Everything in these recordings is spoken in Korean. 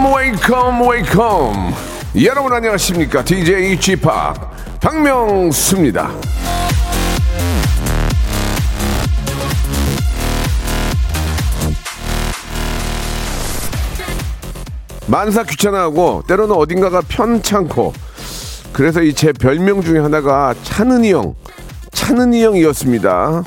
Welcome, welcome, welcome. 여러분 안녕하십니까? DJ p 박명수입니다. 만사 귀찮아하고 때로는 어딘가가 편찮고 그래서 이 제 별명 중에 하나가 차는이 형, 차는이 형이었습니다.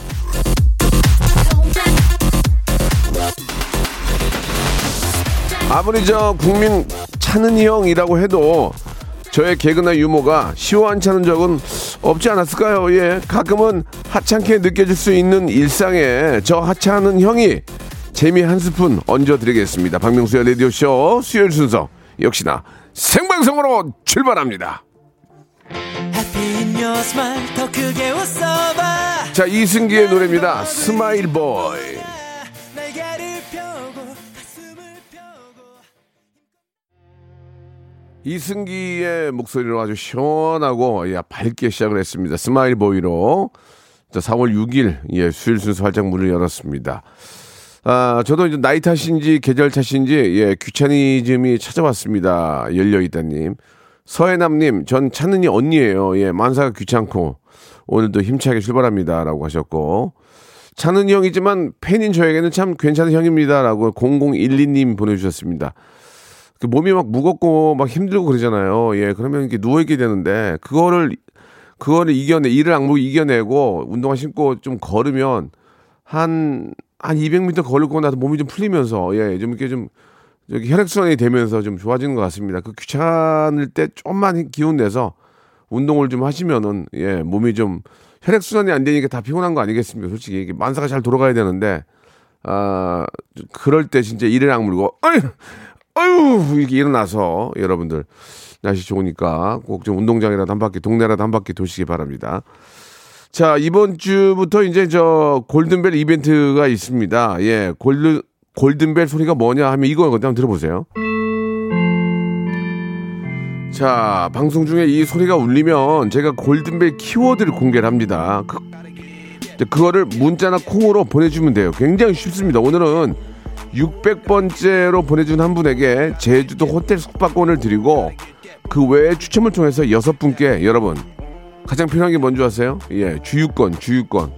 아무리 저 국민 하찮은 형이라고 해도 저의 개그나 유머가 시원찮은 적은 없지 않았을까요? 예, 가끔은 하찮게 느껴질 수 있는 일상에 저 하찮은 형이 재미 한 스푼 얹어드리겠습니다. 박명수의 라디오쇼 수요일 순서 역시나 생방송으로 출발합니다. 자 이승기의 노래입니다. Smile Boy. 이승기의 목소리로 아주 시원하고 야, 밝게 시작을 했습니다. Smile Boy로 자, 4월 6일 예, 수요일 순서 활짝 문을 열었습니다. 아, 저도 이제 나이 탓인지 계절 탓인지 예, 귀차니즘이 찾아왔습니다. 열려 있다님. 서해남님, 전 찾느니 언니예요. 예, 만사가 귀찮고 오늘도 힘차게 출발합니다라고 하셨고 하찮은 형이지만 팬인 저에게는 참 괜찮은 형입니다라고 0012님 보내주셨습니다. 그 몸이 막 무겁고 막 힘들고 그러잖아요. 예, 그러면 이렇게 누워있게 되는데, 그거를, 그거를 이겨내, 이를 악물고 이겨내고, 운동화 신고 좀 걸으면, 한, 한 200m 걸고 나서 몸이 좀 풀리면서, 예, 좀 이렇게 좀, 저기 혈액순환이 되면서 좀 좋아지는 것 같습니다. 그 귀찮을 때 좀만 기운 내서 운동을 좀 하시면은, 예, 몸이 좀, 혈액순환이 안 되니까 다 피곤한 거 아니겠습니까? 솔직히. 만사가 잘 돌아가야 되는데, 아, 그럴 때 진짜 이를 악물고, 어이! 아유 이렇게 일어나서 여러분들 날씨 좋으니까 꼭 좀 운동장이라도 한 바퀴 동네라도 한 바퀴 도시기 바랍니다. 자 이번 주부터 이제 저 골든벨 이벤트가 있습니다. 예 골드 골든벨 소리가 뭐냐 하면 이거 한번 들어보세요. 자 방송 중에 이 소리가 울리면 제가 골든벨 키워드를 공개를 합니다. 그, 그거를 문자나 콩으로 보내주면 돼요. 굉장히 쉽습니다. 오늘은 600번째로 보내준 한 분에게 제주도 호텔 숙박권을 드리고 그 외에 추첨을 통해서 여섯 분께 여러분 가장 필요한 게 뭔지 아세요? 예, 주유권, 주유권,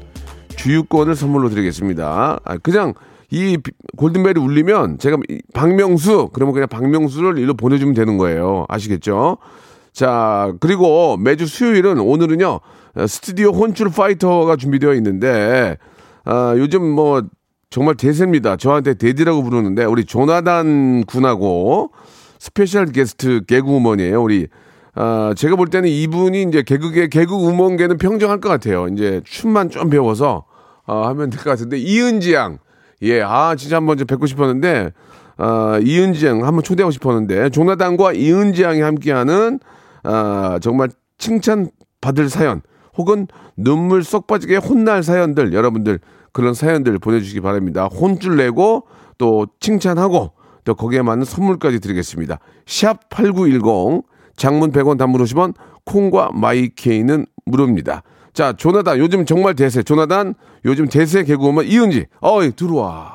주유권을 선물로 드리겠습니다. 아, 그냥 이 비- 골든벨이 울리면 제가 이 박명수 그러면 그냥 박명수를 일로 보내주면 되는 거예요. 아시겠죠? 자 그리고 매주 수요일은 오늘은요 어, 스튜디오 혼쭐 파이터가 준비되어 있는데 아, 요즘 뭐 정말 대세입니다. 저한테 daddy라고 부르는데 우리 조나단 군하고 special guest 개그우먼이에요. 우리 아, 제가 볼 때는 이분이 이제 개그계 개그우먼계는 평정할 것 같아요. 이제 춤만 좀 배워서 아, 하면 될 것 같은데 이은지 양, 예, 아 진짜 한번 좀 뵙고 싶었는데 아, 이은지 양 한번 초대하고 싶었는데 조나단과 이은지 양이 함께하는 아, 정말 칭찬 받을 사연 혹은 눈물 쏙 빠지게 혼날 사연들 여러분들 그런 사연들 보내주시기 바랍니다. 혼줄 내고 또 칭찬하고 또 거기에 맞는 선물까지 드리겠습니다. 샵 8910 장문 100원 단문 50원 콩과 마이케이는 무료입니다. 자 조나단 요즘 정말 대세 조나단 요즘 대세 개그우먼 이은지 어이 들어와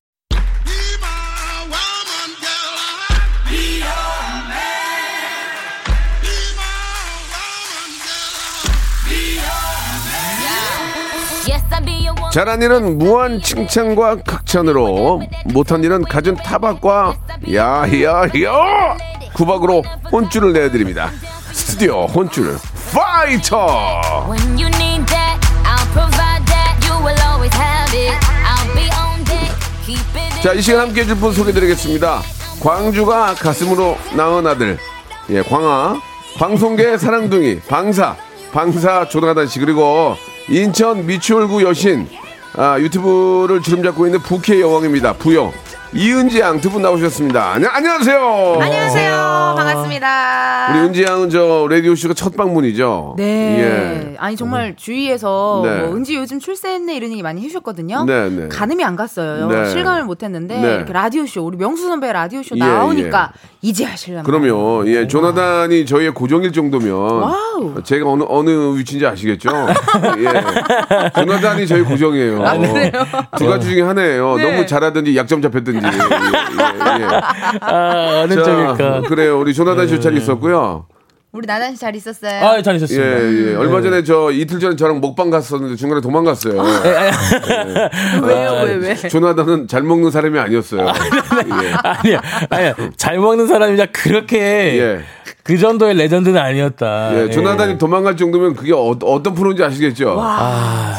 잘한 일은 무한 칭찬과 극찬으로 못한 일은 갖은 타박과 야야야 구박으로 혼쭐을 내드립니다. 스튜디오 혼쭐 파이터. 자, 이 시간 함께 해 줄 분 소개드리겠습니다. 광주가 가슴으로 낳은 아들. 예, 광아. 방송계 사랑둥이 방사 방사 조나단 씨 그리고 인천 미추홀구 여신 아, 유튜브를 주름 잡고 있는 부캐 여왕입니다. 부영 이은지 양 두 분 나오셨습니다. 안녕, 안녕하세요. 안녕하세요. 반갑습니다. 우리 은지 양은 저 라디오 쇼가 첫 방문이죠. 네. 예. 아니 정말 주위에서 네. 뭐 은지 요즘 출세했네 이런 얘기 많이 해주셨거든요. 네, 네. 가늠이 안 갔어요. 네. 실감을 못했는데 네. 이렇게 라디오 쇼 우리 명수 선배 라디오 쇼 예, 나오니까 이제 하실랍니다. 그럼요. 예, 조나단이 저희의 고정일 정도면 wow. 제가 어느 어느 위치인지 아시겠죠? 예. 조나단이 저희 고정이에요. 아, 그래요? 두 가지 중에 하나예요. 네. 너무 잘하든지 약점 잡혔든지. 예, 예, 예. 아, 어느 자, 쪽일까? 그래요. 우리 조나단 씨 잘 있었고요. 우리 나단 씨 잘 있었어요. 아, 잘 예, 있었습니다. 예. 얼마 전에 저 이틀 전에 저랑 먹방 갔었는데 중간에 도망갔어요. 왜요? 아, 왜 왜? 조나단은 잘 먹는 사람이 아니었어요. 예. 아니야, 아니야. 잘 먹는 사람이자 그렇게 예. 그 정도의 레전드는 아니었다. 예, 조나단이 도망갈 정도면 그게 어, 떤 프로인지 아시겠죠?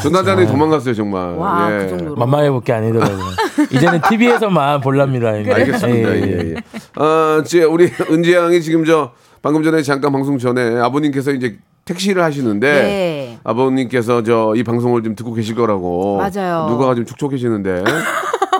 조나단이 도망갔어요, 정말. 와, 예. 그 정도로. 만만해 볼 게 아니더라고요. 이제는 TV에서만 볼랍니다. 알겠습니다. 예, 예. 아, 제 우리 은지 양이 지금 저 방금 전에 잠깐 방송 전에 아버님께서 이제 택시를 하시는데 네. 아버님께서 저 이 방송을 좀 듣고 계실 거라고 맞아요. 누가가 좀 촉촉해지는데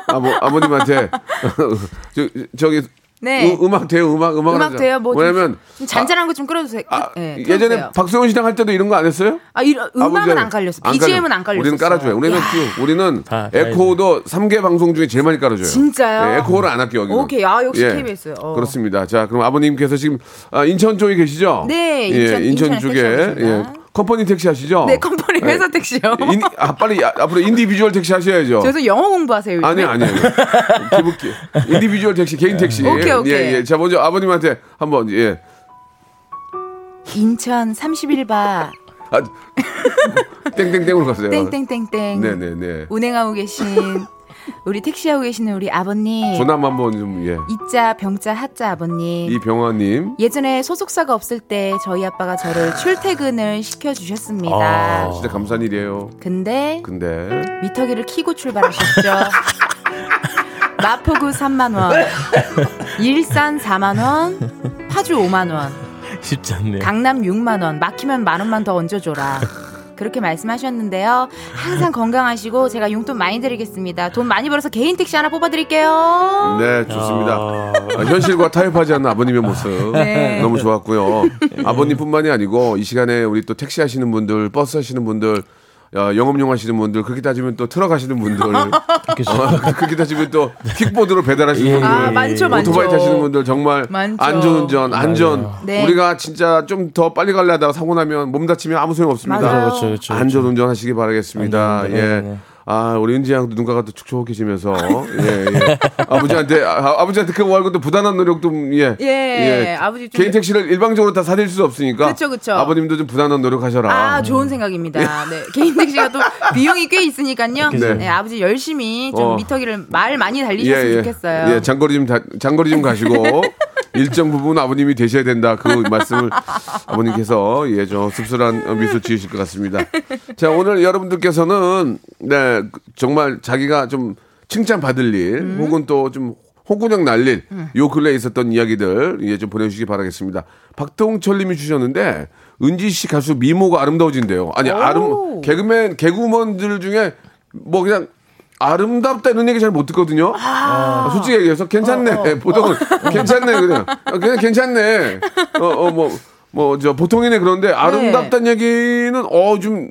아버 아버님한테 저 저기 네. 음, 악 돼요 음악 음악 음악 돼요? 뭐 좀- 왜냐면 좀 잔잔한 거좀 끌어주세요. 아, 네, 예전에 끌어주세요. 박수영 씨랑 할 때도 이런 거 안 했어요? 아, 이런 음악은 아버지 안 깔렸어. 안 BGM은. 안 깔렸어. 우리는 깔아줘요. 우리는 쭉, 우리는 다 에코도 3개 방송 중에 제일 많이 깔아줘요. 진짜요? 네, 에코를 안 할게요. 여기는. 오케이. 아, 역시 KBS. 어. 그렇습니다. 자, 그럼 아버님께서 지금 아, 인천 쪽에 계시죠? 네, 예, 인천- 인천 쪽에 예. 컴퍼니 택시 하시죠? 네, 컴퍼니 회사 택시요. 인, 아, 빨리 아, 앞으로 individual 택시 하셔야죠. 저도 영어 공부하세요. 요즘에? 아니 아니요. 기부 individual 택시 개인 택시. 오케이, 오케이. 예, 예. 자, 먼저 아버님한테 한번 예. 인천 31바 아, 땡땡땡으로 갔어요. 땡땡땡땡 네네네. 운행하고 계신 우리 택시하고 계시는 우리 아버님 전화만 한번 좀 예. 이자 병자 하자 아버님 이병화님. 예전에 소속사가 없을 때 저희 아빠가 저를 출퇴근을 시켜 주셨습니다 아. 진짜 감사한 일이에요. 근데 근데 미터기를 키고 출발하셨죠 마포구 3만 원 일산 4만 원 파주 5만 원 쉽지 않네요. 강남 6만 원, 막히면 만 원만 더 얹어줘라. 그렇게 말씀하셨는데요. 항상 건강하시고 제가 용돈 많이 드리겠습니다. 돈 많이 벌어서 개인 택시 하나 뽑아드릴게요. 네 좋습니다. 아. 아, 현실과 타협하지 않는 아버님의 모습 네. 너무 좋았고요. 아버님뿐만이 아니고 이 시간에 우리 또 택시 하시는 분들, 버스 하시는 분들. 어, 영업용 하시는 분들 그렇게 따지면 또 트럭 하시는 분들 어, 그렇게 따지면 또 킥보드로 배달하시는 예. 분들 아, 많죠, 많죠. 오토바이 타시는 분들 정말 많죠. 안전운전 안전 네. 우리가 진짜 좀 더 빨리 갈래 하다가 사고 나면 몸 다치면 아무 소용 없습니다 맞아요. 그렇죠, 그렇죠, 그렇죠. 안전운전 하시기 바라겠습니다 안전운전, 예. 네, 네. 아, 우리 은지 양도 눈가가 또 축축해지면서, 예, 예. 아버지한테, 아, 버지한테 그거 말고 또 부단한 노력도, 예. 예, 아버지 좀- 개인 택시를 일방적으로 다 사드릴 수 없으니까. 그쵸, 그쵸. 아버님도 좀 부단한 노력하셔라. 아, 좋은 생각입니다. 네. 개인 택시가 또 비용이 꽤 있으니까요. 네. 네. 아버지 열심히 좀 어. 미터기를 말 많이 달리셨으면 좋겠어요. 예, 장거리 좀, 다- 장거리 좀 가시고, 일정 부분 아버님이 되셔야 된다. 그 말씀을 아버님께서, 예, 저 씁쓸한 미소 지으실 것 같습니다. 자, 오늘 여러분들께서는, 네, 정말 자기가 좀 칭찬받을 일, 음. 혹은 또좀 홍군형 날릴, 요 근래에 있었던 이야기들, 예, 좀 보내주시기 바라겠습니다. 박동철 님이 주셨는데, 은지 씨 가수 미모가 아름다워진대요. 아니, 아름, 개그맨, 개그우먼들 중에 뭐 그냥 아름답다 이런 얘기 잘 못 듣거든요. 아, 솔직히 얘기해서 괜찮네. 보통은 괜찮네 그냥 아, 그냥 괜찮네. 어어뭐 뭐 저 보통이네 그런데 아름답다는 얘기는 어좀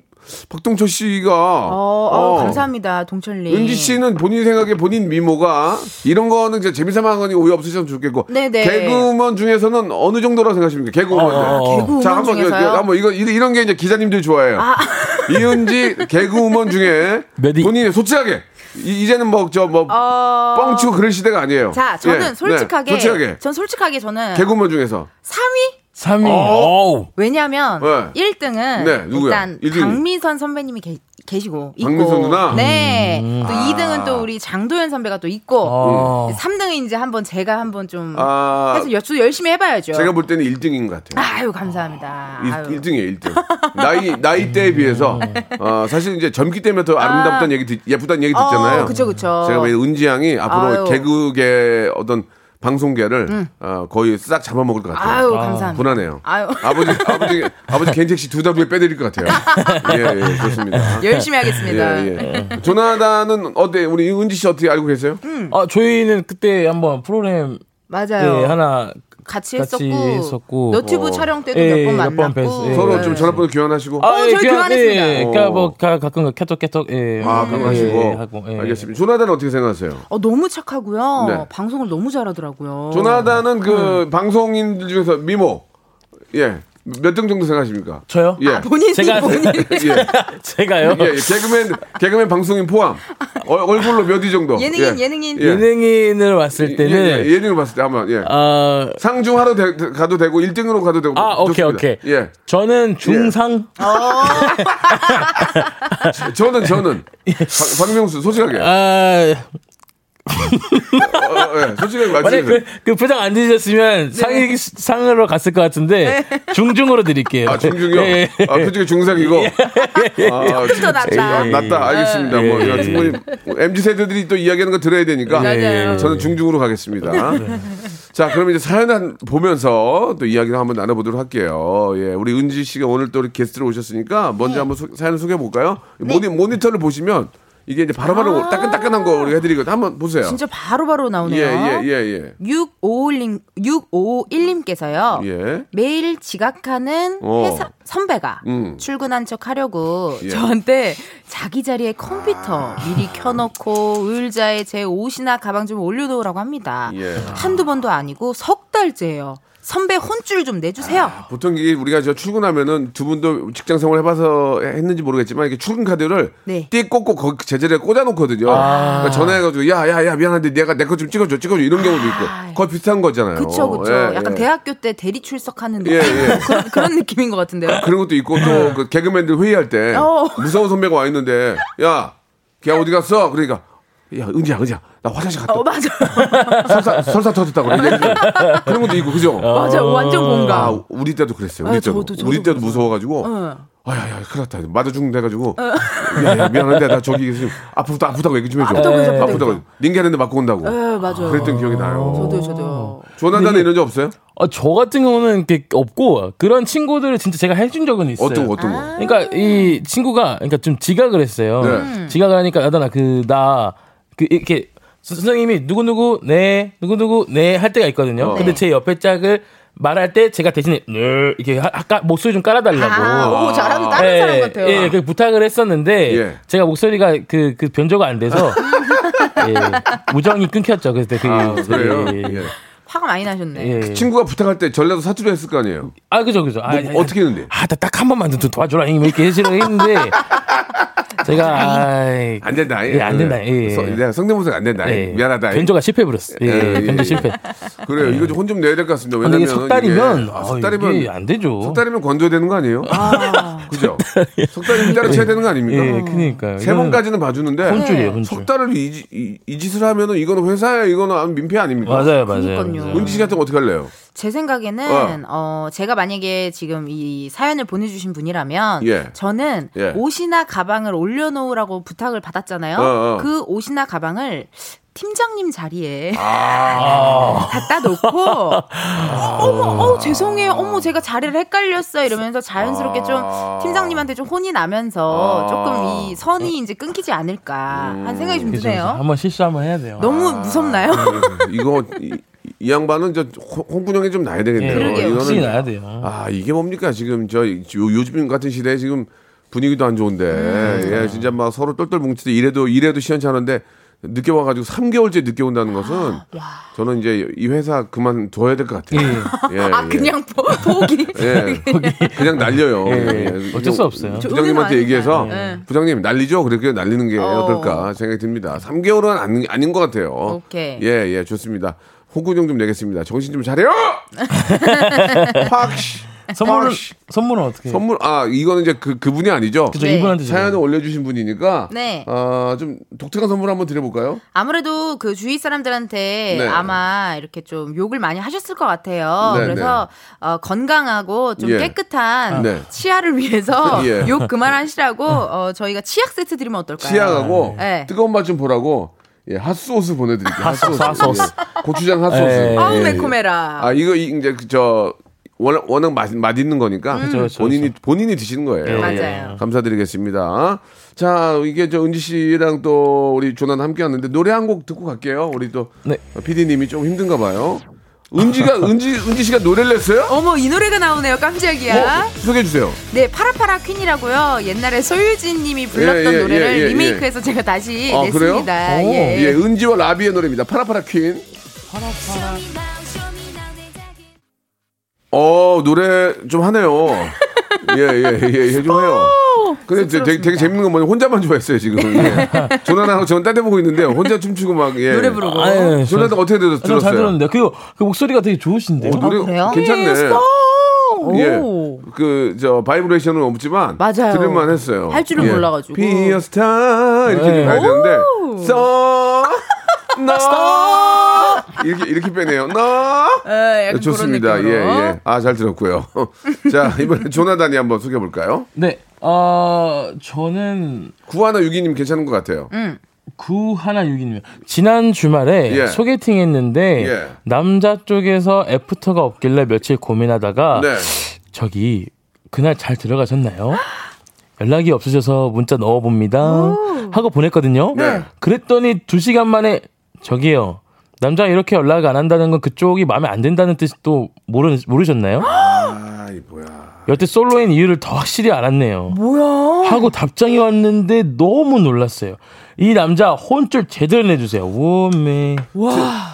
박동철 씨가 어, 어, 어, 감사합니다. 동철님. 은지 씨는 본인 생각에 본인 미모가 이런 거는 이제 재미삼아 한 거니 오해 없으셨으면 좋겠고 네네. 개그우먼 중에서는 어느 정도라고 생각하십니까? 개그우먼. 어, 개그우먼 자, 한번 중에서요? 아. 한번 이거 이런 게 이제 기자님들이 좋아해요. 이은지 개그우먼 중에? 본인이 솔직하게 이, 제는 뭐 저뭐 어... 뻥치고 그럴 시대가 아니에요. 자, 저는 예, 솔직하게, 네, 솔직하게. 전 솔직하게 저는 개그우먼 중에서. 3위 3위. 어. 어우. 왜냐면 네. 1등은 네, 누구야? 일단 일등이? 박미선 선배님이 계, 계시고 있고 박미선 누나? 네. 음. 또 2등은 또 우리 장도연 선배가 또 있고 어. 3등은 이제 한번 제가 한번 좀 아 해서 여쭈 열심히 해 봐야죠. 제가 볼 때는 1등인 것 같아요. 아유 감사합니다. 아유. 1, 등이에요 1등. 나이, 나이대에 비해서, 어, 사실 이제 젊기 때문에 더 아름답다는 얘기, 듣, 예쁘다는 얘기 듣잖아요. 어, 그쵸, 그쵸. 제가 왜 은지 양이 앞으로 아유. 개그계 어떤 방송계를 어, 거의 싹 잡아먹을 것 같아요. 아유, 감사합니다. 분하네요. 아유. 아버지, 아버지, 아버지 개인택시 두달 후에 빼드릴 것 같아요. 예, 예, 좋습니다. 열심히 하겠습니다. 예, 예. 조나단은 어때? 우리 은지 씨 어떻게 알고 계세요? 아, 저희는 그때 한번 프로그램 맞아요. 예, 하나 같이 같이 했었고, 했었고. 너튜브 어. 촬영 때도 예, 몇번 몇번 만났고. 뵀어요. 서로 예. 좀 전화번호 교환하시고. 어, 저희 그냥, 교환했습니다. 예, 그러니까 뭐 가, 가끔 캐톡 캐톡 예. 아, 그럼 예, 하시고. 하고, 예. 알겠습니다. 조나단은 어떻게 생각하세요? 어, 너무 착하고요. 네. 방송을 너무 잘하더라고요. 조나단은 음. 그 방송인들 중에서 미모. 예. 몇 등 정도 생각하십니까? 저요? 예. 아, 본인이 제가- 본인. 예. 제가요. 예, 예. 개그맨, 개그맨 방송인 포함. 어, 얼굴로 몇 위 정도? 예능인, 예. 예능인. 예. 예능인을 봤을 때는 예, 예, 예능을 봤을 때 한번, 예. 아 상중하러 되- 가도 되고, 1등으로 가도 되고. 아, 오케이, 좋습니다. 오케이. 예. 저는 중상 저는, 저는. 박- 박명수, 솔직하게. 아 어, 어, 예. 솔직하게 만약 말씀해 그, 그 표정 안 지으셨으면 상위 상으로 갔을 것 같은데 중중으로 드릴게요. 아, 중중이요? 예, 예. 아, 표정이 중상이고. 아, 더 낫다. 아, 낫다. 알겠습니다. 뭐, 예. 충분히. MZ세대들이 또 이야기하는 거 들어야 되니까. 맞아요. 저는 중중으로 가겠습니다. 자, 그럼 이제 사연 한 보면서 또 이야기를 한번 나눠보도록 할게요. 예, 우리 은지 씨가 오늘 또 이렇게 게스트로 오셨으니까 먼저 한번 소, 사연을 소개해 볼까요? 모니, 모니터를 보시면 이게 이제 바로바로 따끈따끈한 거 우리가 해드리거든요. 한번 보세요. 진짜 바로바로 예, 나오네요. 예, 예, 예. 6551님, 6551님께서요. 예. 매일 지각하는 어. 회사 선배가 음. 출근한 척 하려고 예. 저한테 자기 자리에 컴퓨터 미리 켜놓고 의자에 제 옷이나 가방 좀 올려놓으라고 합니다. 예. 한두 번도 아니고 석 달째예요. 선배 혼줄 좀 내주세요. 보통 이게 우리가 저 출근하면은 두 분도 직장 생활 해봐서 했는지 모르겠지만 이게 출근 카드를 네. 띠 꽂고 거기 제자리에 꽂아놓거든요. 아. 그러니까 전화해가지고 야야야 미안한데 내가 내 거 좀 찍어줘 찍어줘 이런 경우도 있고 거의 비슷한 거잖아요. 그쵸, 그쵸. 예, 약간 예. 대학교 때 대리 출석하는. 예, 예. 그런, 그런 느낌인 것 같은데요. 그런 것도 있고 또 그 개그맨들 회의할 때 어. 무서운 선배가 와 있는데 야 걔 어디 갔어? 그러니까 야 은지야 은지야 나 화장실 갔다 어, 맞아. 설사 설사 터졌다고 그래. 그런 것도 있고 그죠? 맞아. 완전 공감. 아, 우리 때도 그랬어요. 우리 아, 때도. 저도, 저도 우리 때도. 무서워가지고. 어. 아야 야, 큰일 났다. 맞아 죽는데가지고. 야, 야, 미안한데, 나 저기 지금 아프다, 아프다고 얘기 좀 해줘. 아프다고 아프다고 아프다고. 링게하는데 맞고 온다고. 네, 맞아요. 그랬던 기억이 나요. 저도요, 저도요. 조나단에 이런 적 없어요? 어, 저 같은 경우는 이렇게 없고 그런 친구들을 진짜 제가 해준 적은 있어요. 어떤 거, 어떤 거? 그러니까 이 친구가 그러니까 좀 지각을 했어요. 네. 지각을 하니까 야다나 그 나 그 이렇게 선생님이 누구 누구 네 누구 누구 네 할 때가 있거든요. 어. 근데 제 옆에 짝을 말할 때 제가 대신에 네 이렇게 하- 아까 목소리 좀 깔아달라고. 아, 오, 잘하는 다른 사람 같아요. 예, 그 부탁을 했었는데 예. 제가 목소리가 그, 그 변조가 안 돼서 예, 우정이 끊겼죠. 그때 그 아, 그래요? 예, 예. 예. 화가 많이 나셨네. 예. 친구가 부탁할 때 전라도 사투리 했을 거 아니에요? 아, 그죠, 그죠. 아, 뭐, 아, 어떻게 했는데? 아, 나딱한 번만 좀 도와줘라. 이렇게 해주려고 했는데, 제가, 아이, 안 된다. 예, 안 된다. 예. 서- 내가 성대모사가 안 된다. 예. 미안하다. 변조가 실패해버렸어. 예, 예, 예, 변조 예. 실패. 그래요. 이거 좀 혼 좀 내야 될 것 같습니다. 왜냐면 석 달이면, 아, 아, 석 달이면 안 되죠. 석 달이면 건져야 되는 거 아니에요? 그죠? 석 달이면 때려쳐야 되는 거 아닙니까? 예, 그니까요. 세 번까지는 봐주는데 혼줄이에요, 혼줄. 석 달을 이, 지- 이, 이 짓을 하면은 이거는 회사에 이거는 민폐 아닙니까? 맞아요. 맞아요. 은지 씨 같은 거 어떻게 할래요? 제 생각에는 어. 제가 만약에 지금 이 사연을 보내주신 분이라면 예. 저는 예. 옷이나 가방을 올려놓으라고 부탁을 받았잖아요. 어, 어. 그 옷이나 가방을 팀장님 자리에 아. 갖다 놓고 어머 어 죄송해요 어머 제가 자리를 헷갈렸어 이러면서 자연스럽게 좀 팀장님한테 좀 혼이 나면서 아. 조금 이 선이 이제 끊기지 않을까 하는 생각이 좀 그죠, 드네요. 한번 실수 한번 해야 돼요. 너무 무섭나요? 이거 이, 이 양반은 저 홍- 홍군형이 좀 나야 되겠네요. 예. 확실히 나야 돼요. 아 이게 뭡니까 지금 저 요- 요즘 같은 시대에 지금 분위기도 안 좋은데 음. 예 진짜 막 서로 똘똘 뭉치듯 이래도 이래도 시원찮은데 늦게 와가지고 3개월째 늦게 온다는 것은 저는 이제 이 회사 그만둬야 될 것 같아요. 예, 아 예. 그냥 포, 포기. 예, 그냥 날려요. 예, 예. 어쩔 수 없어요. 저 부장님한테 얘기해서. 예. 부장님 날리죠. 그렇게 날리는 게 어. 어. 떨까 생각이 듭니다. 3개월은 아닌, 아닌 것 같아요. 오케이. 예, 예, 좋습니다. 호구정 좀 내겠습니다. 정신 좀 차려! 팍! 선물은, 팍! 선물은 어떻게 해요? 선물, 아, 이거는 이제 그, 그분이 아니죠? 그죠, 네. 이분한테. 사연을 올려주신 분이니까. 네. 어, 좀 독특한 선물 한번 드려볼까요? 아무래도 그 주위 사람들한테 네. 아마 이렇게 좀 욕을 많이 하셨을 것 같아요. 네, 그래서 어, 건강하고 좀 예. 깨끗한 네. 치아를 위해서 예. 욕 그만하시라고 어, 저희가 치약 세트 드리면 어떨까요? 치약하고 네. 뜨거운 맛 좀 보라고 예, 핫소스 보내드릴게요. 핫소스, 핫소스. 핫소스. 예, 고추장 핫소스. 예, 아우 예, 예. 매콤해라. 아 이거 이- 이제 그저 워낙 워낙 맛, 맛있는 거니까 그쵸, 그쵸, 본인이 본인이 드시는 거예요. 예, 맞아요. 감사드리겠습니다. 자 이게 저 은지 씨랑 또 우리 조난 함께 왔는데 노래 한 곡 듣고 갈게요. 우리 또 네. PD님이 좀 힘든가 봐요. 은지가 은지 은지 씨가 노래를 냈어요? 어머 이 노래가 나오네요. 깜짝이야. 어, 소개해 주세요. 네 파라파라 퀸이라고요. 옛날에 소유진님이 불렀던 예, 예, 노래를 예, 예, 리메이크해서 제가 다시 아, 그래요? 냈습니다. 오. 예. 예, 은지와 라비의 노래입니다. 파라파라 퀸. 어 노래 좀 하네요. 예예예 좀 해요. 근데 되- 되게, 되게 재밌는 건 뭐냐 혼자만 좋아했어요 지금. 예. 조나나하고 저는 딴데 보고 있는데 혼자 춤추고 막 예. 노래 부르고. 아유, 조나나 어떻게 들었, 저는 잘 들었어요? 들었는데 그리고 그 목소리가 되게 좋으신데요. 어, 노래 아, 그래요? 괜찮네. 오. 예. 그 저 바이브레이션은 없지만 맞아요. 들을만 했어요. 할 줄은 몰라가지고. Be a star 이렇게 네. 가야 되는데 so no 이렇게 이렇게 빼네요. no 예, 약간 좋습니다. 그런 예. 예. 아, 잘 들었고요. 자, 이번에 조나단이 한번 소개해 볼까요? 네, 어, 저는 구하나 유기님 괜찮은 것 같아요. 음. 구 하나 육이면 지난 주말에 예. 소개팅 했는데 예. 남자 쪽에서 애프터가 없길래 며칠 고민하다가 네. 저기 그날 잘 들어가셨나요? 연락이 없으셔서 문자 넣어봅니다 하고 보냈거든요. 네. 그랬더니 두 시간 만에 저기요 남자 이렇게 연락 안 한다는 건 그쪽이 마음에 안 든다는 또 모르 모르셨나요? 아, 이 뭐야. 여태 솔로인 이유를 더 확실히 알았네요. 뭐야? 하고 답장이 왔는데 너무 놀랐어요. 이 남자 혼쭐 제대로 내주세요. 우메.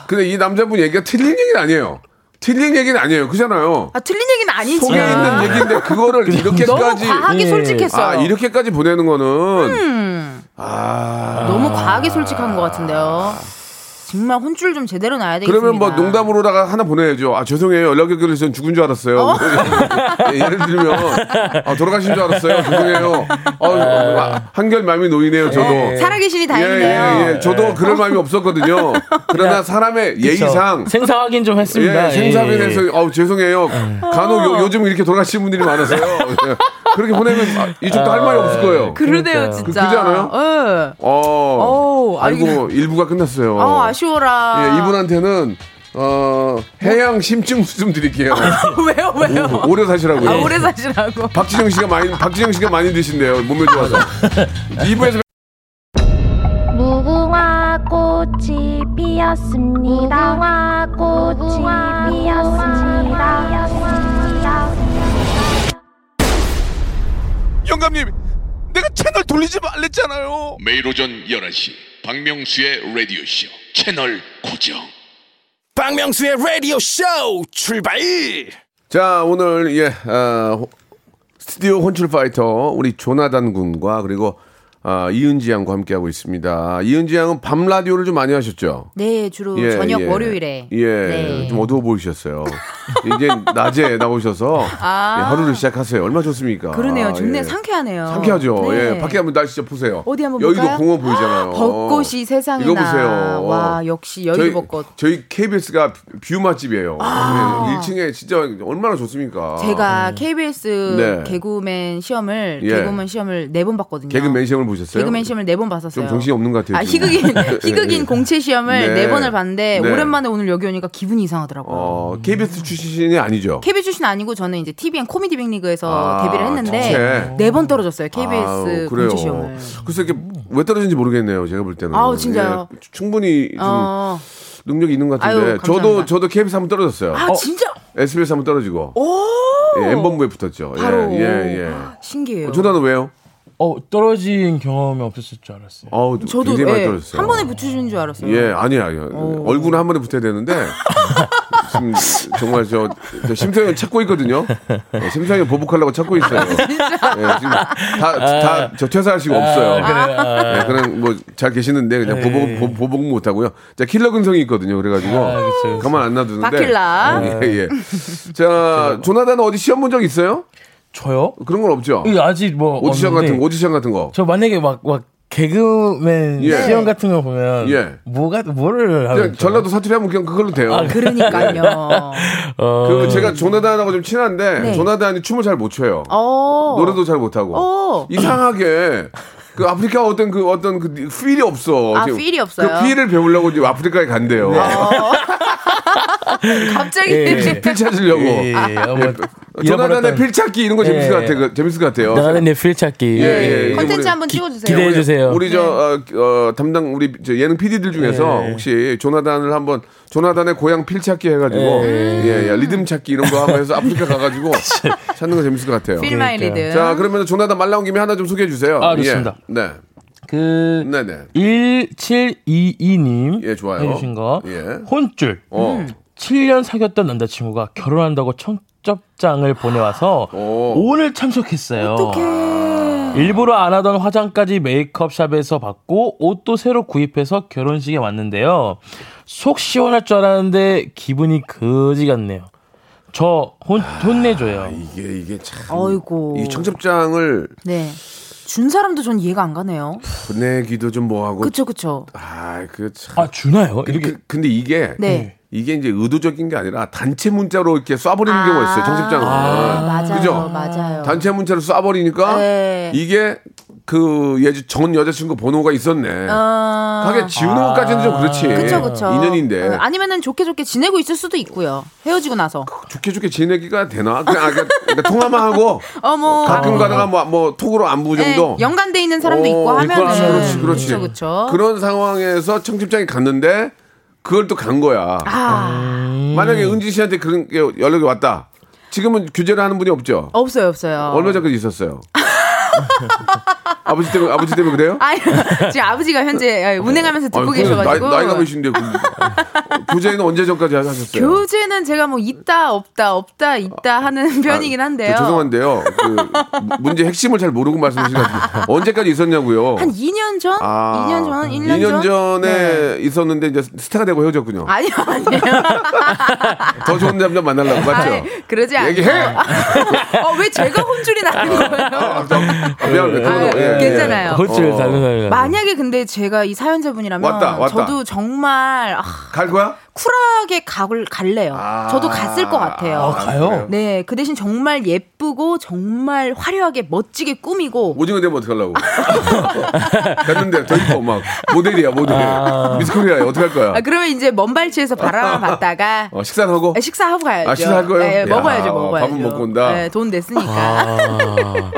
근데 이 남자분 얘기가 틀린 얘기는 아니에요. 틀린 얘기는 아니에요. 그잖아요. 아 틀린 얘기는 아니지. 속에 있는 얘기인데 그거를 너무 이렇게까지 과하게 예. 솔직했어요. 아, 이렇게까지 보내는 거는 음. 아. 너무 과하게 솔직한 것 같은데요. 정말 혼줄 좀 제대로 놔야 되겠습니다. 그러면 뭐 농담으로다가 하나 보내야죠. 아 죄송해요. 연락이 끊겨서 전 죽은 줄 알았어요. 예, 예를 들면 아, 돌아가신 줄 알았어요. 죄송해요. 어, 아, 한결 마음이 놓이네요. 저도. 살아계시니 예, 다행이네요. 예, 예. 저도 그럴 마음이 없었거든요. 그러나 사람의 예의상 생사 확인 좀 했습니다. 예, 생사변에서 예. 어 죄송해요. 간혹 요, 요즘 이렇게 돌아가시는 분들이 많아서요. 예. 그렇게 보내면 아, 이쪽도 할 말이 없을 거예요. 그러네요. 진짜. 그- 그지 않아요? 예. 어, 아이고 일부가 끝났어요. 아, 아쉬워라. 예, 이분한테는 어, 해양 심증 좀 드릴게요. 왜요, 왜요? 오, 래 사시라고요. 아, 오래 사시라고. 박진영 씨가 많이 박진영 씨가 많이 드신대요. 몸에 좋아서. 2부에서 무궁화 꽃이 피었습니다. 무궁화 꽃이 피었습니다. 영감님, 내가 채널 돌리지 말랬잖아요. 매일 오전 11시 박명수의 라디오 쇼 채널 고정 박명수의 라디오 쇼 출발 자 오늘 예 어, 스튜디오 혼쭐 파이터 우리 조나단 군과 그리고 아, 이은지 양과 함께 하고 있습니다. 이은지 양은 밤 라디오를 좀 많이 하셨죠? 네, 주로 예, 저녁 예. 월요일에. 예, 네. 좀 어두워 보이셨어요. 이제 낮에 나오셔서 아. 예, 하루를 시작하세요. 얼마 좋습니까? 그러네요. 좋네. 예. 상쾌하네요. 상쾌하죠. 네. 예, 밖에 한번 날씨 좀 보세요. 어디 한번 여의도 볼까요? 공원 보이잖아요. 벚꽃이 세상에나. 이거 보세요. 와, 역시 여의도 저희, 벚꽃. 저희 KBS가 view 맛집이에요. 예, 1층에 진짜 얼마나 좋습니까? 제가 KBS 네. 개그맨 시험을 예. 개그맨 시험을 네 번 봤거든요. 개그맨 시험을 보셨어요? 개그맨 시험을 네 번 봤었어요. 좀 정신이 없는 것 같아요. 아, 지금. 희극인 예, 희극인 예. 공채 시험을 네. 네, 번을 봤는데 네. 오랜만에 오늘 여기 오니까 기분이 이상하더라고요. 어, KBS 출신이 아니죠. KBS 출신 아니고 저는 이제 TVN 코미디 빅리그에서 아, 데뷔를 했는데. 네 번 떨어졌어요. KBS 그래요. 공채 시험을. 글쎄 이게 왜 떨어진지 모르겠네요. 제가 볼 때는. 아우, 진짜요? 예, 충분히 좀 어. 능력이 있는 것 같은데. 아유, 저도. 저도 KBS 한번 떨어졌어요. 아, 진짜? SBS 한번 떨어지고. 오! 예, M본부에 붙었죠. 바로. 예, 예, 예. 신기해요. 조나는 왜요? 어 떨어진 경험이 없었을 줄 알았어요. 어우, 저도 굉장히 많이 예, 떨어졌어요. 한 번에 붙여주는 줄 알았어요. 예, 아니야. 아니야. 얼굴은 한 번에 붙어야 되는데 지금 정말 저, 저 심성현 찾고 있거든요. 어, 심성현 보복하려고 찾고 있어요. 예, 지금 다다 저 퇴사할 시가 없어요. 그래, 예, 그냥 뭐 잘 계시는데 그냥 보복 보- 보복 못 하고요. 자 킬러 근성이 있거든요. 그래가지고 아, 그쵸, 그쵸. 가만 안 놔두는데. 바킬라. 예, 예. 자 조나단은 어디 시험 본 적 있어요? 저요? 그런 건 없죠. 이게 아직 뭐 오디션 없는데 같은 거, 오디션 같은 거. 저 만약에 막 막 개그맨 예. 시험 같은 거 보면 예. 뭐가 뭐를 하면 그냥 전라도 사투리 하면 그냥 그걸로 돼요. 아, 그러니까요. 어, 그 제가 조나단하고 좀 친한데 네. 조나단이 춤을 잘 못 춰요. 어. 노래도 잘 못하고 어. 이상하게 그 아프리카 어떤 그 어떤 그 feel이 없어. 아, feel이 없어요? 그 feel을 배우려고 지금 아프리카에 간대요. 갑자기 예. feel 찾으려고. 예, 예, 예. 어머, 조나단의 잃어버렸던- feel 찾기 이런 거 재밌을 예. 것 같아. 그, 재밌을 것 같아요. 나는 내 feel 찾기. 예, 예. 컨텐츠 우리- 한번 기- 찍어주세요. 기대해 주세요. 우리 저 어, 어, 담당 우리 저 예능 PD들 중에서 예. 혹시 조나단을 한번 조나단의 고향 feel 찾기 해가지고 예, 예, 리듬 찾기 이런 거 한번 해서 아프리카 가가지고 찾는 거 재밌을 것 같아요. Feel My 그러니까요. Rhythm. 자 그러면 조나단 말 나온 김에 하나 좀 소개해 주세요. 아, 좋습니다. 예. 네, 그 네, 네. 1722님 예, 좋아요. 해주신 거 예. 혼쭐 어. 7년 사귀었던 남자친구가 결혼한다고 청첩장을 보내와서 오. 오늘 참석했어요. 어떡해. 일부러 안 하던 화장까지 메이크업 샵에서 받고 옷도 새로 구입해서 결혼식에 왔는데요. 속 시원할 줄 알았는데 기분이 거지 같네요. 저 혼, 혼내줘요. 이게 이게 참. 어이고. 이 청첩장을 네. 준 사람도 전 이해가 안 가네요. 보내기도 좀 뭐하고. 그쵸, 그쵸. 아, 그 참. 아 주나요? 그, 이렇게 그, 근데 이게 네. 이게 이제 의도적인 게 아니라 단체 문자로 이렇게 쏴버리는 경우가 있어요. 청첩장을. 아, 맞아요. 그죠? 맞아요. 단체 문자로 쏴버리니까 네. 이게 그 예, 전 여자친구 번호가 있었네. 어... 하게 지우는 것까지는 좀 그렇지. 그쵸, 그쵸. 인연인데. 어, 아니면은 좋게 좋게 지내고 있을 수도 있고요. 헤어지고 나서. 좋게 좋게 지내기가 되나? 그냥, 아, 그러니까, 그러니까 통화만 하고 어머. 가끔 가다가 뭐, 뭐 톡으로 안부 정도. 네, 연관돼 있는 사람도 있고 어, 하면은. 그렇지, 그렇지. 그쵸, 그쵸. 그런 상황에서 청첩장이 갔는데 그걸 또 간 거야. 아, 만약에 은지 씨한테 그런 게 연락이 왔다. 지금은 규제를 하는 분이 없죠. 없어요, 없어요. 얼마 전까지 있었어요. 아버지 때문에 아버지 때문에 그래요? 아니, 지금 아버지가 현재 운행하면서 듣고 아니, 계셔가지고. 나이, 가 몇인데 그, 교제는 언제 전까지 하셨어요? 교제는 제가 뭐 있다, 없다, 없다, 있다 하는 편이긴 한데요. 저 죄송한데요. 그 문제 핵심을 잘 모르고 말씀하시는. 언제까지 있었냐고요? 한 2년 전? 아, 2년 전? 1년 2년 전? 전에 있었는데 이제 스타가 되고 헤어졌군요. 아니요, 아니에요. 더 좋은 남자 만나려고 맞죠? 아이, 그러지 않아요. 얘기해! 어, 왜 제가 혼쭐이 나는 거예요? 아, 저, 아, 미안합니다. 그건, 아, 예, 예. 괜찮아요. 혼쭐 어. 다른 사람이 만약에 근데 제가 이 사연자분이라면 왔다, 왔다. 저도 정말 아, 갈 거야? 쿨하게 가을 갈래요. 아. 저도 갔을 것 같아요. 아, 가요? 네, 그 대신 정말 예쁘고 정말 화려하게 멋지게 꾸미고 오징어 되면 어떡하려고. 갔는데 더 이뻐, 막. 모델이야, 모델. 미스코리아야, 어떡할 거야? 아, 그러면 이제 먼 발치에서 바람 봤다가 어, 식사는 하고? 아, 식사하고 가야죠. 아, 식사할 거예요? 네, 야, 먹어야죠, 먹어야죠. 밥은 먹고 온다. 네, 돈 냈으니까.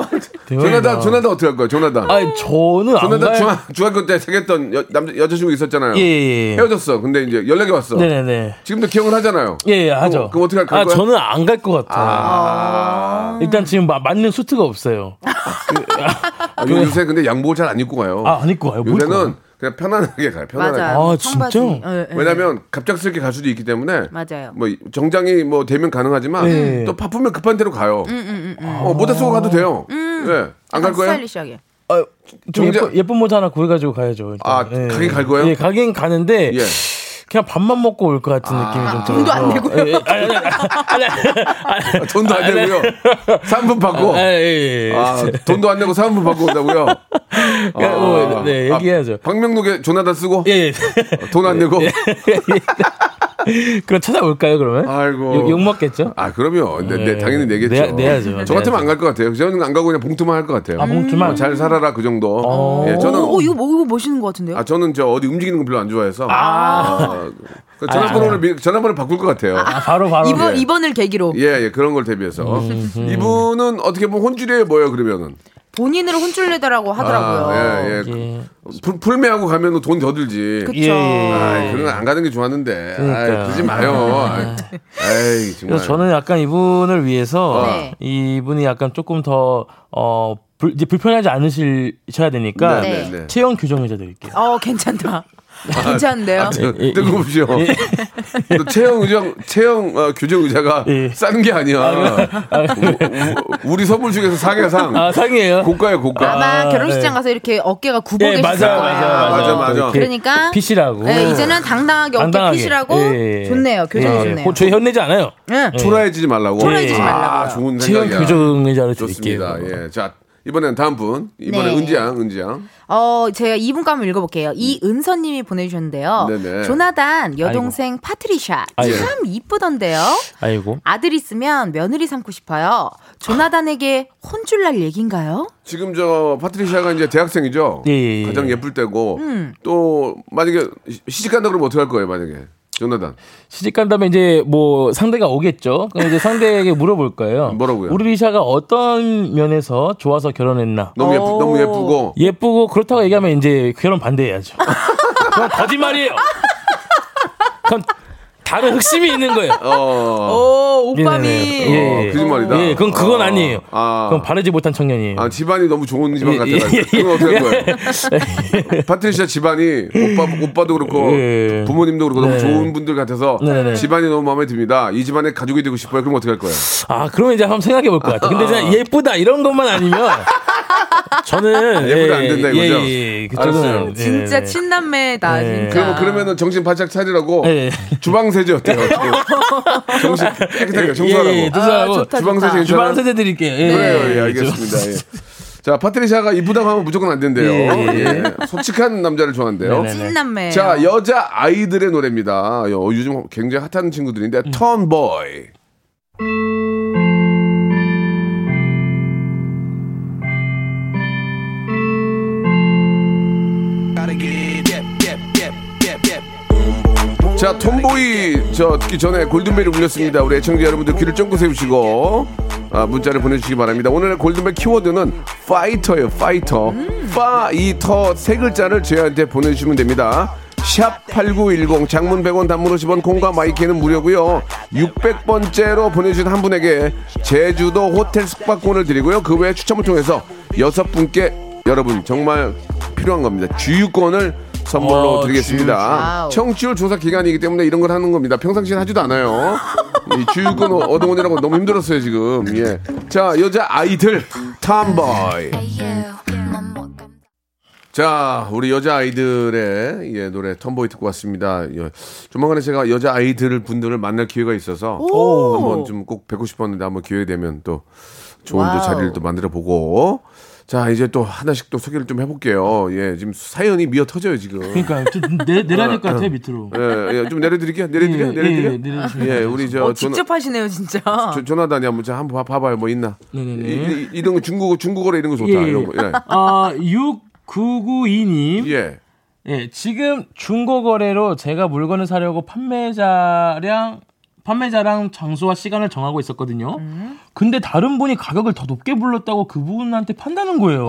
아, 조나단, 조나단 어떻게 할 거야, 조나단? 아니 저는 안 조나단 가요. 중학, 중학교 때 사귀었던 여, 남자, 여자친구 있었잖아요. 예, 예, 예. 헤어졌어. 근데 이제 연락이 왔어. 네네네. 지금도 기억을 하잖아요. 예, 예, 하죠. 그럼, 그럼 어떻게 할 거야? 아, 저는 안 갈 것 같아요. 아, 일단 지금 마- 맞는 수트가 없어요. 아, 요- 요새 근데 양복을 잘 안 입고 가요. 아, 안 입고 입고 요새는 가요? 그냥 편안하게 가요. 편안하게. 맞아요. 아. 진짜? 예, 예. 왜냐면 갑작스럽게 갈 수도 있기 때문에 맞아요. 뭐 정장이 뭐 되면 가능하지만 네. 또 바쁘면 급한 대로 가요. 음, 어, 모자 쓰고 가도 돼요. 예. 안갈 거예요? 스타일리시하게. 아, 좀 예쁜, 예쁜 모자 하나 구해가지고 가야죠. 일단. 아, 가긴 갈 거예요? 예, 가긴 가는데 예. 그냥 밥만 먹고 올 것 같은 느낌이 좀 들어요. 돈도 안 내고요? 예, 예, 아니, 아니, 아니, 돈도 안 내고요. 3분 받고. 아, 예, 예. 아, 돈도 안 내고 3분 받고 온다고요? 예, 뭐, 네, 얘기해야죠. 박명록에 조나단 쓰고 예, 예. 돈안 내고. 그럼 찾아올까요, 그러면? 아이고. 욕, 욕 먹겠죠? 아, 그럼요. 네, 네, 예. 당연히 내겠죠. 내- 내야죠. 저 같으면. 안 갈 것 같아요. 저는 안 가고 그냥 봉투만 할 것 같아요. 아, 봉투만? 어, 잘 살아라 그 정도. 어. 예, 저는 오, 오, 이거 뭐 이거 멋있는 것 같은데요? 아 저는 저 어디 움직이는 거 별로 안 좋아해서 아, 그 전화번호를 미- 전화번호 바꿀 것 같아요. 아, 바로, 바로. 이번 예. 이번을 계기로 예, 예, 그런 걸 대비해서 음, 이분은 어떻게 보면 혼줄이에요, 뭐예요, 그러면은. 본인을 혼쭐내다라고 하더라고요. 아, 예, 예. 예. 풀, 풀매하고 가면 돈 더 들지. 그쵸. 예, 예. 아, 그런 거안 가는 게 좋았는데. 아, 그러니까요. 그러지 마요. 아이, 정말. 저는 약간 이분을 위해서 네. 이분이 약간 조금 더, 어, 불, 이제 불편하지 않으셔야 되니까 네, 네. 네, 네. 체형 규정해줘 드릴게요. 어, 괜찮다. 괜찮은데요? 아, 저, 예, 예. 뜬금없이요. 또 체형 의정, 체형 어, 교정 의자가 예. 싼게 아니야. 우, 리 선물 중에서 상이야 상. 아, 상이에요? 고가야 고가. 아마 아, 결혼식장 네. 가서 이렇게 어깨가 굽어 예, 맞아요, 거예요. 맞아, 맞아. 이렇게 그러니까 핏이라고. 네, 이제는 당당하게 어깨 당당하게. 핏이라고 예, 예. 좋네요. 교정이 예, 좋네요. 어, 저희 현내지 않아요. 예. 초라해지지 말라고. 초라해지지 아, 말라고요. 좋은 체형 생각이야. 규정 의자를 드릴게요. 좋습니다. 예. 자, 이번엔 다음 분. 이번에 네. 은지양, 은지양. 어, 제가 이분 거 한번 읽어볼게요. 이은서님이 보내주셨는데요. 네네. 조나단 여동생 파트리샤 아이고. 참 이쁘던데요. 아이고. 아들 있으면 며느리 삼고 싶어요. 조나단에게 혼줄 날 얘긴가요? 지금 저 파트리샤가 이제 대학생이죠. 예, 예, 예. 가장 예쁠 때고 음. 또 만약에 시- 시집간다 그러면 어떡할 거예요, 만약에. 조나단. 시집 간 다음에 이제 뭐 상대가 오겠죠. 그럼 이제 상대에게 물어볼 거예요. 뭐라고요? 우리 리샤가 어떤 면에서 좋아서 결혼했나? 너무 예쁘 오. 너무 예쁘고 예쁘고 그렇다고 얘기하면 이제 결혼 반대해야죠. 그건 거짓말이에요. 그건 다른 흑심이 있는 거예요. 어. 오, 오빠미. 예, 예. 어, 거짓말이다. 예, 그건 그건 아. 아니에요. 아. 그건 바르지 못한 청년이에요. 아, 집안이 너무 좋은 집안 예, 같아가지고. 예, 예. 그건 어떻게 할 거예요? 파트리샤 집안이 오빠, 오빠도 그렇고 예. 부모님도 그렇고 너무 네. 좋은 분들 같아서 네네. 집안이 너무 마음에 듭니다. 이 집안에 가족이 되고 싶어요. 그럼 어떻게 할 거예요? 아, 그러면 이제 한번 생각해 볼 것 같아요. 근데 그냥 예쁘다 이런 것만 아니면 저는 예쁘다 안 된다 이거죠? 예, 예, 알았어요. 그쪽은 진짜 네, 네. 친남매다, 네. 진짜. 그러면, 그러면은 정신 바짝 차리라고 예. 주방 세제 어때요? 정신 깨끗하게 청소하라고. 예, 예, 청소하고 아, 좋다, 주방. 세제 주방? 세제 드릴게요. 예, 그래요, 예, 예, 알겠습니다. 예. 자, 파트리샤가 이쁘다고 하면 무조건 안 된대요. 예, 예. 예. 솔직한 남자를 좋아한대요. 네네. 친남매. 자, 여자 아이들의 노래입니다. 요- 요즘 굉장히 핫한 친구들인데, 턴보이. 자, Tomboy 저 듣기 전에 골든벨이 울렸습니다. 우리 애청자 여러분들 귀를 쫑긋 세우시고 아, 문자를 보내주시기 바랍니다. 오늘의 골든벨 키워드는 파이터예요. 파이터. 파이터 세 글자를 저희한테 보내주시면 됩니다. 샵 8910 장문 100원 단문 50원 콩과 마이크는 무료고요. 600번째로 보내주신 한 분에게 제주도 호텔 숙박권을 드리고요. 그 외에 추첨을 통해서 여섯 분께 여러분 정말 필요한 겁니다. 주유권을 선물로 어, 드리겠습니다. wow. 청취율 조사 기간이기 때문에 이런 걸 하는 겁니다. 평상시엔 하지도 않아요. 이 주유권 얻어오느라고 너무 힘들었어요, 지금. 예. 자, 여자 아이들, Tomboy. 자, 우리 여자 아이들의 예, 노래 Tomboy 듣고 왔습니다. 예, 조만간에 제가 여자 아이들 분들을 만날 기회가 있어서 한번 좀 꼭 뵙고 싶었는데 한번 기회 되면 또 좋은 또. 자리를 또 만들어 보고 자, 이제 또 하나씩 또 소개를 좀 해볼게요. 예, 지금 사연이 미어 터져요, 지금. 그러니까 좀 내, 내려야 될 것 같아요 밑으로. 예, 예, 좀 내려드릴게요. 내려드려? 예, 내려드려? 예, 내려주시면 예, 우리 저 어, 조나- 직접 하시네요, 진짜. 조, 조나단이 한번 자, 한번 봐- 봐봐요. 뭐 있나? 네네네. 이, 이, 런거 중국어 중국어로 이런 거 좋다. 예, 예. 이런 거. 예. 아, 6992님. 예. 예, 지금 중고 거래로 제가 물건을 사려고 판매자랑 판매자랑 장소와 시간을 정하고 있었거든요. 근데 다른 분이 가격을 더 높게 불렀다고 그분한테 판다는 거예요.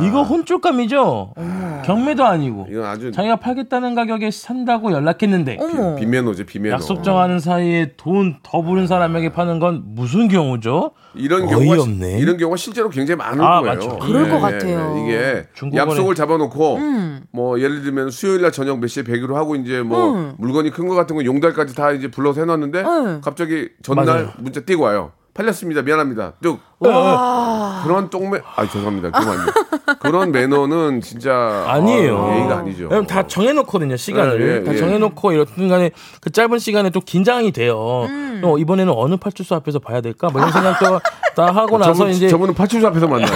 이거 혼쭐감이죠. 경매도 아니고. 이건 아주 자기가 팔겠다는 가격에 산다고 연락했는데 어머. 비매너지 비매너. 약속 정하는 사이에 돈 더 부른 사람에게 파는 건 무슨 경우죠? 이런 경우가 어이없네. 이런 경우가 실제로 굉장히 많은 아, 거예요. 맞죠. 그럴 것 같아요. 이게 중국어는- 약속을 잡아놓고 음. 뭐 예를 들면 수요일 날 저녁 몇 시에 배기로 하고 이제 뭐 음. 물건이 큰 거 같은 거 용달까지 다 이제 불러서 해놨는데 음. 갑자기 전날 맞아요. 문자 띄고 와요. 팔렸습니다. 미안합니다. 뚝. 와. 그런 똥매 아 죄송합니다. 그만 그런 매너는 진짜 아니에요. 아, 예의가 아니죠. 왜냐면 다 정해놓거든요 시간을 예, 예, 다 예. 정해놓고 이런 순간에 그 짧은 시간에 또 긴장이 돼요. 어, 이번에는 어느 팔주소 앞에서 봐야 될까? 뭐 이런 생각도 다 하고 나서 저분, 이제 저분은 파출소 앞에서 만나요.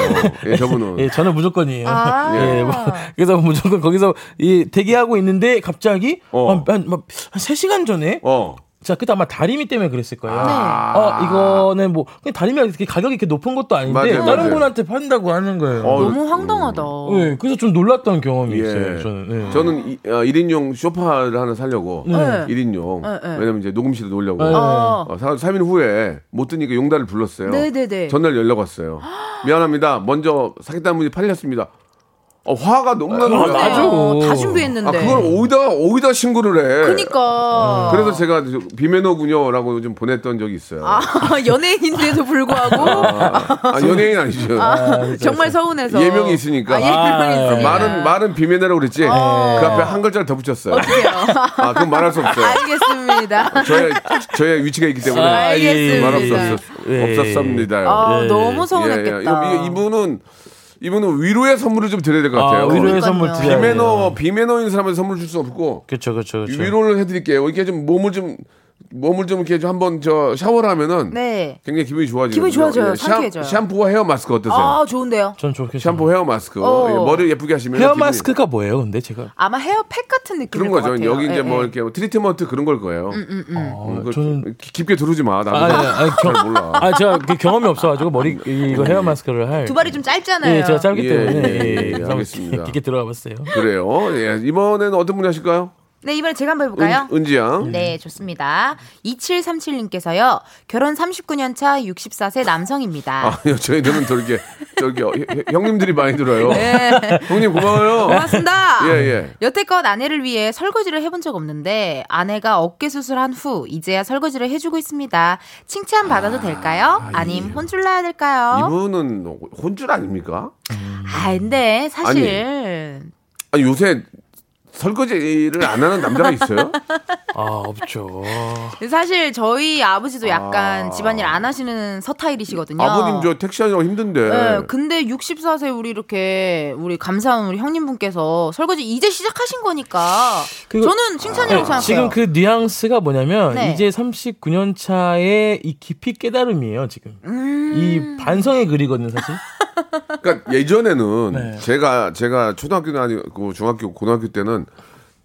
예, 저분은. 예, 저는 무조건이에요. 아. 예, 뭐, 그래서 무조건 거기서 이 대기하고 있는데 갑자기 어. 한, 한, 막, 한 3시간 전에 어. 자, 그때 아마 다리미 때문에 그랬을 거예요. 아. 어, 이거는 뭐 그냥 다리미가 이렇게 가격이 이렇게 높은 것도 아닌데 맞아요, 다른 맞아요. 분한테 판다고 하는 거예요. 어, 너무 황당하다. 예, 그래서 좀 놀랐던 경험이 예. 있어요. 저는. 예. 저는 이, 어, 1인용 소파를 하나 사려고 네. 1인용 네, 네. 왜냐면 이제 녹음실에 놓으려고 네. 아. 어, 3일 후에 못 드니까 용달을 불렀어요. 네네네. 전날 연락 왔어요. 미안합니다. 먼저 사겠다는 분이 팔렸습니다. 어, 화가 너무 나는 거야. 맞아. 어, 다 준비했는데. 아, 그걸 오이다 오이다 신고를 해. 그니까. 그래서 제가 저 비매너군요라고 좀 보냈던 적이 있어요. 아, 연예인인데도 불구하고. 아, 아, 연예인 아니죠. 아, 정말 서운해서. 예명이 있으니까. 아, 예명이 아, 있으니까. 말은 말은 비매너라고 그랬지. 그 앞에 한 글자를 더 붙였어요. 어떡해요. 아, 그건 말할 수 없어요. 알겠습니다. 저의 저의 위치가 있기 때문에 아, 예, 예. 말할 수 알겠습니다. 없었, 예. 없었습니다요. 아, 예. 너무 예, 서운했겠다. 예. 이거- 이분은 이분은 위로의 선물을 좀 드려야 될것 아, 같아요. 위로의 그러니까요. 선물 드려야 비매너. 비매너인 사람한테 선물 줄 수 없고 그렇죠, 그렇죠. 위로를 해드릴게요. 이렇게 좀 몸을 좀 몸을 좀 이렇게 좀 한번 저 샤워를 하면은 네. 굉장히 기분이 좋아지요. 기분이 좋아져요. 상쾌해져요. 샴푸와 헤어 마스크 어떠세요? 아, 좋은데요. 전 좋게 샴푸 헤어 마스크 어. 예, 머리 예쁘게 하시면 헤어 기분이- 마스크가 뭐예요? 근데 제가 아마 헤어팩 같은 느낌일 그런 것 거죠. 같아요. 여기 이제 예, 뭐 예. 이렇게 뭐 트리트먼트 그런 걸 거예요. 음, 음, 음. 어, 그거 저는 깊- 깊게 들어오지 마. 나도 아니, 아니, 잘 경- 몰라. 아 제가 그 경험이 없어 가지고 머리 이거 헤어 마스크를 할 두 발이 좀 짧잖아요. 예, 제가 짧기 예, 때문에 예, 예, 예, 알겠습니다. 깊게 들어가 봤어요. 그래요. 예, 이번에는 어떤 분이 하실까요? 네, 이번에 제가 한번 해볼까요? 은, 은지 양. 네, 좋습니다. 2737님께서요, 결혼 39년 차 64세 남성입니다. 아니요, 저희들은 저렇게 저렇게 어, 형- 형님들이 많이 들어요. 네. 형님 고마워요. 고맙습니다. 예, 예. 여태껏 아내를 위해 설거지를 해본 적 없는데 아내가 어깨 수술한 후 이제야 설거지를 해주고 있습니다. 칭찬 받아도 될까요? 아님 혼쭐 나야 될까요? 이분은 혼줄 아닙니까? 아 근데 사실 아니 요새 설거지를 안 하는 남자가 있어요? 아 없죠. 사실 저희 아버지도 약간 아. 집안일 안 하시는 서타일이시거든요. 아버님 저 택시 하느라 힘든데. 네, 근데 64세 우리 이렇게 우리 감사한 우리 형님분께서 설거지 이제 시작하신 거니까 그리고- 저는 칭찬이라고 생각해요. 지금 그 뉘앙스가 뭐냐면 네. 이제 39년 차의 이 깊이 깨달음이에요 지금. 음. 이 반성의 글이거든요 사실. 그러니까 예전에는 네. 제가 제가 초등학교는 아니고 중학교 고등학교 때는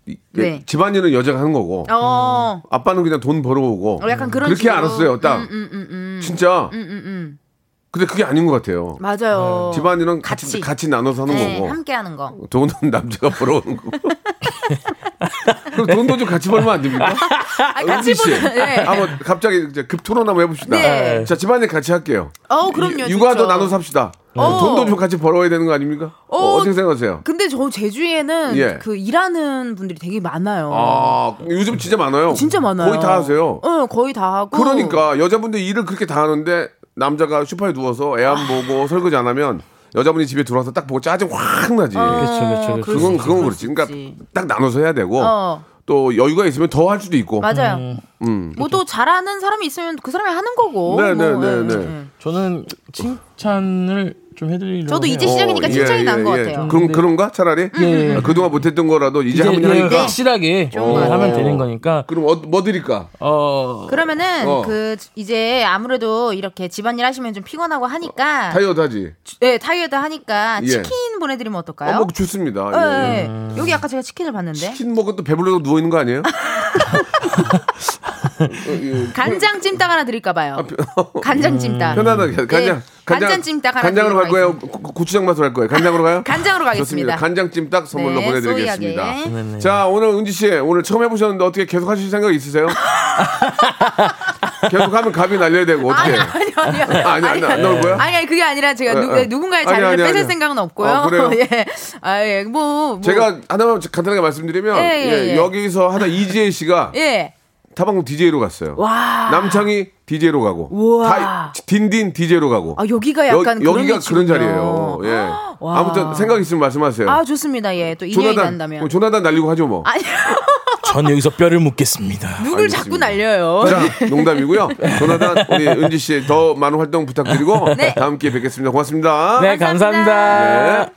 이- 네. 집안일은 여자가 하는 거고 어, 아빠는 그냥 돈 벌어오고 어, 약간 그런 그렇게 식으로. 알았어요. 딱 음, 음, 음, 음. 진짜. 음, 음, 음. 근데 그게 아닌 것 같아요. 맞아요. 집안일은 같이 같이. 같이 나눠서 하는 네, 거고 함께 하는 거. 돈은 남자가 벌어오는 거고. 그럼 돈도 좀 같이 벌면 안 됩니까? 아, 같이 보는. 네. 한번 갑자기 이제 급 토론 한번 해봅시다. 네. 자 집안일 같이 할게요. 어, 그럼요. 이- 육아도. 나눠서 합시다. 어. 돈도 좀 같이 벌어야 되는 거 아닙니까? 어, 어. 어떻게 생각하세요? 근데 저 제주에는 예. 그 일하는 분들이 되게 많아요. 아 요즘 진짜 많아요. 진짜 많아요. 거의 다 하세요. 응, 거의 다 하고. 그러니까 여자분들 일을 그렇게 다 하는데 남자가 소파에 누워서 애 안 보고 설거지 안 하면 여자분이 집에 들어와서 딱 보고 짜증 확 나지. 그렇죠, 그렇죠, 그렇죠. 수 그건 그건 그렇지. 수 그러니까. 딱 나눠서 해야 되고 어, 또 여유가 있으면 더 할 수도 있고. 맞아요. 음. 뭐또 잘하는 사람이 있으면 그 사람이 하는 거고. 네, 네, 뭐, 네, 예, 네. 예. 저는 칭찬을 좀 해드리려고. 저도 이제 해요. 시작이니까 칭찬이 난 것 같아요. 어, 그럼 그런가 차라리 예. 아, 그동안 못했던 거라도 이제, 이제 하면 예, 하니까. 확실하게 것 하면 같아요. 되는 거니까. 그럼 어, 뭐 드릴까? 어 그러면은 어. 그 이제 아무래도 이렇게 집안일 하시면 좀 피곤하고 하니까 타이어드 하지. 네, 타이어드 하니까 예. 치킨 보내드리면 어떨까요? 어, 뭐 좋습니다. 네, 예. 네. 여기 아까 제가 치킨을 봤는데 치킨 먹고 또 배불러서 누워 있는 거 아니에요? 어, 예. 간장 찜닭 하나 드릴까 봐요. 간장 찜닭. 편안하게 간장 네, 간장 찜닭 하나 간장으로 갈 거예요? 고- 고추장 맛으로 할 거예요? 간장으로 가요? 간장으로 가겠습니다. 간장 찜닭 선물로 네, 보내드리겠습니다. 소이하게. 자 오늘 은지 씨 오늘 처음 해보셨는데 어떻게 계속 하실 생각 있으세요? 계속 하면 갑이 날려야 되고 어떻게? 아니 아니 아니 아니, 아니, 안 나올 거야? 아니 아니 그게 아니라 제가 누, 어, 어. 누군가의 아니, 자리를 아니, 뺏을 아니. 생각은 없고요. 아, 그래요? 예. 아 예 뭐, 뭐 제가 하나만 간단하게 말씀드리면 예, 예, 예, 예. 여기서 하다 이지혜 씨가 예. 타방송 DJ로 갔어요. 와. 남창희 DJ로 가고 우와. 다 딘딘 DJ로 가고 아 여기가 약간 여, 그런 기가 그런. 자리예요. 예. 와. 아무튼 생각 있으면 말씀하세요. 아 좋습니다. 예. 또 인연이 난다면. 어, 조나단 날리고 하죠 뭐. 아니 전 여기서 뼈를 묻겠습니다. 누굴 알겠습니다. 자꾸 날려요. 자, 농담이고요. 조나단 우리 은지 씨 더 많은 활동 부탁드리고 네. 다음 기회에 뵙겠습니다. 고맙습니다. 네, 감사합니다. 네.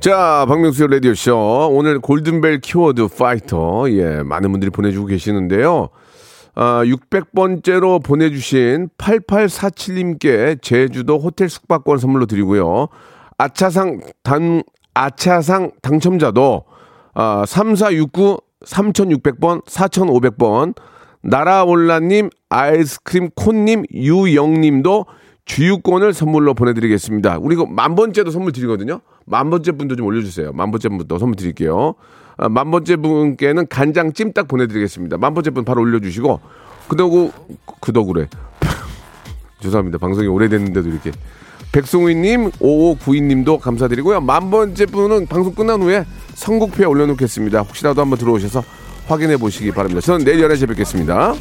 자, 박명수의 라디오쇼. 오늘 골든벨 키워드 파이터. 예, 많은 분들이 보내주고 계시는데요. 아, 600번째로 보내주신 8847님께 제주도 호텔 숙박권 선물로 드리고요. 아차상 단, 아차상 당첨자도 아, 3469 3600번, 4500번, 나라올라님, 아이스크림 콘님, 유영님도 주유권을 선물로 보내드리겠습니다. 우리 만 번째도 선물 드리거든요. 만 번째 분도 좀 올려주세요. 만 번째 분도 선물 드릴게요. 아, 만 번째 분께는 간장 찜닭 보내드리겠습니다. 만 번째 분 바로 올려주시고, 그덕우, 그덕우래. 죄송합니다. 방송이 오래됐는데도 이렇게. 백송희님, 5592님도 감사드리고요. 만 번째 분은 방송 끝난 후에 선곡표에 올려놓겠습니다. 혹시라도 한번 들어오셔서 확인해 보시기 바랍니다. 저는 내일 11시에 뵙겠습니다.